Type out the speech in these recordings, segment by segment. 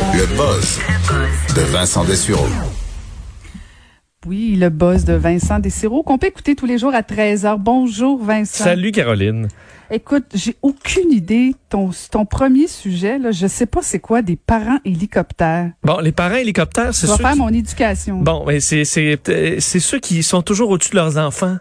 Le buzz de Vincent Dessureau. Oui, le boss de Vincent Desiro, qu'on peut écouter tous les jours à 13h. Bonjour Vincent. Salut Caroline. Écoute, j'ai aucune idée. Ton, ton premier sujet, là, je sais pas c'est quoi des parents hélicoptères. Bon, les parents hélicoptères, c'est Je vais ceux faire qui... mon éducation. Bon, mais c'est c'est euh, c'est ceux qui sont toujours au-dessus de leurs enfants.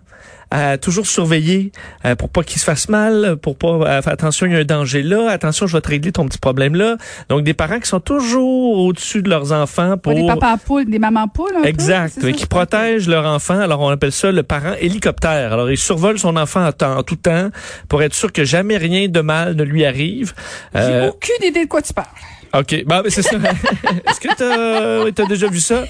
à toujours surveiller euh, pour pas qu'ils se fassent mal, pour pas euh, faire attention, il y a un danger là, attention, je vais te régler ton petit problème là. Donc des parents qui sont toujours au-dessus de leurs enfants pour des papas poules, des mamans poules, un peu, Exact, ça? et qui protègent leur enfant. Alors, on appelle ça le parent hélicoptère. Alors, il survole son enfant en, temps- en tout temps pour être sûr que jamais rien de mal ne lui arrive. J'ai Euh, aucune idée de quoi tu parles. OK, bon, ben, c'est ça. Est-ce que t'as as déjà vu ça?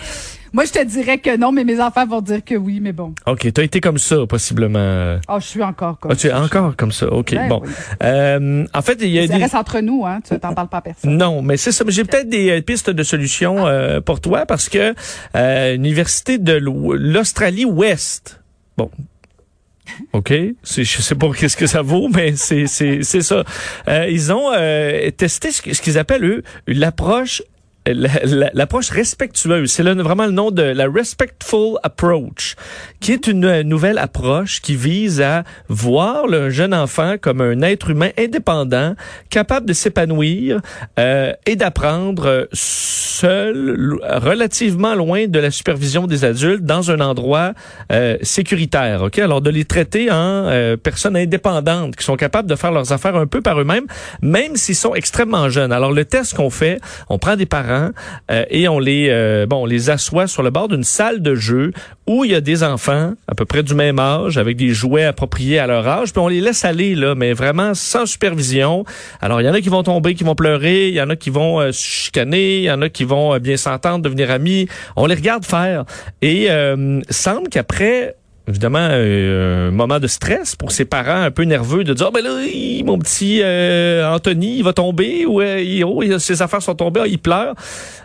Moi, je te dirais que non, mais mes enfants vont dire que oui, mais bon. OK, t'as été comme ça, possiblement. Oh, je suis encore comme Ah, tu es encore comme ça. OK, Ben bon. oui. Euh, en fait, il y a Ça des... reste entre nous, hein. Tu t'en parles pas à personne. Non, mais c'est ça. J'ai peut-être des euh, pistes de solutions euh, pour toi parce que euh, l'université de l'Ou- l'Australie Ouest. Bon. OK, je sais pas qu'est-ce que ça vaut mais c'est ça. Euh, ils ont euh, testé ce, qu'ils appellent eux l'approche la- la- l'approche respectueuse, c'est vraiment le nom de la respectful approach, qui est une euh, nouvelle approche qui vise à voir le jeune enfant comme un être humain indépendant, capable de s'épanouir euh, et d'apprendre euh, seul, relativement loin de la supervision des adultes, dans un endroit euh, sécuritaire. Ok, alors de les traiter en euh, personnes indépendantes qui sont capables de faire leurs affaires un peu par eux-mêmes, même s'ils sont extrêmement jeunes. Alors le test qu'on fait, on prend des parents euh, et on les euh, bon, on les assoit sur le bord d'une salle de jeu où il y a des enfants à peu près du même âge avec des jouets appropriés à leur âge, puis on les laisse aller là, mais vraiment sans supervision. Alors il y en a qui vont tomber, qui vont pleurer, il y en a qui vont euh, se chicaner, il y en a qui vont euh, bien s'entendre, devenir amis. On les regarde faire et euh, semble qu'après évidemment euh, un moment de stress pour ses parents un peu nerveux de dire Ah, ben là mon petit euh, Anthony il va tomber ou euh, oh, ses affaires sont tombées ah, il pleure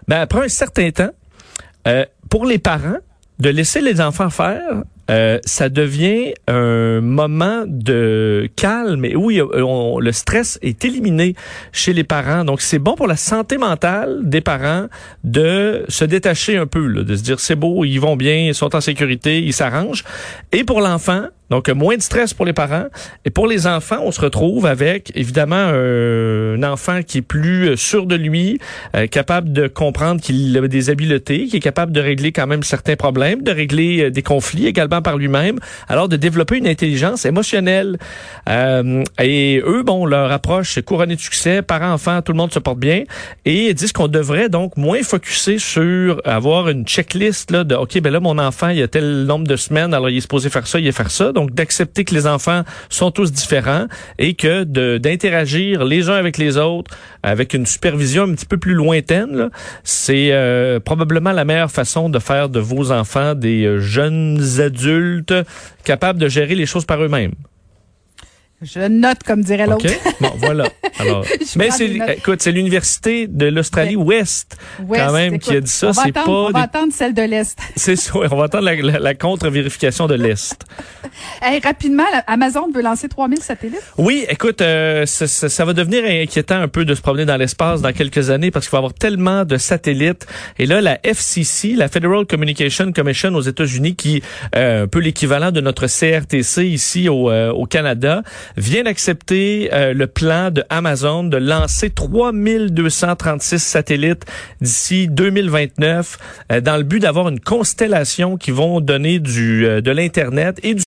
ben après un certain temps pour les parents de laisser les enfants faire euh, ça devient un moment de calme et où on- le stress est éliminé chez les parents. Donc, c'est bon pour la santé mentale des parents de se détacher un peu, là, de se dire c'est beau, ils vont bien, ils sont en sécurité, ils s'arrangent. Et pour l'enfant, donc moins de stress pour les parents. Et pour les enfants, on se retrouve avec évidemment un, un enfant qui est plus euh, sûr de lui, euh, capable de comprendre qu'il a des habiletés, qui est capable de régler quand même certains problèmes, de régler euh, des conflits également par lui-même. Alors de développer une intelligence émotionnelle. Euh, et eux, bon, leur approche est couronnée de succès, parents-enfants, tout le monde se porte bien. Et ils disent qu'on devrait donc moins focuser sur avoir une checklist là, de OK, ben là, mon enfant, il a tel nombre de semaines, alors il est supposé faire ça, il est faire ça. D'accepter que les enfants sont tous différents et que d'interagir les uns avec les autres avec une supervision un petit peu plus lointaine, c'est euh, probablement la meilleure façon de faire de vos enfants des euh, jeunes adultes capables de gérer les choses par eux-mêmes. Je note, comme dirait l'autre. Bon, voilà. Alors, mais c'est, écoute, c'est l'université de l'Australie Ouest, Ouest, quand même, écoute, qui a dit ça. on va C'est attendre- pas, On va des- attendre celle de l'Est. c'est ça. On va attendre la, la- la contre-vérification de l'Est. Hey, rapidement, Amazon veut lancer 3000 satellites. Oui, écoute, euh, ça, ça- ça va devenir inquiétant un peu de se promener dans l'espace dans quelques années parce qu'il va y avoir tellement de satellites. Et là, la FCC, la Federal Communication Commission aux États-Unis, qui euh, un peu l'équivalent de notre CRTC ici au, euh, au Canada, vient d'accepter euh, le plan de Amazon de lancer 3236 satellites d'ici 2029 euh, dans le but d'avoir une constellation qui vont donner du euh, de l'internet et du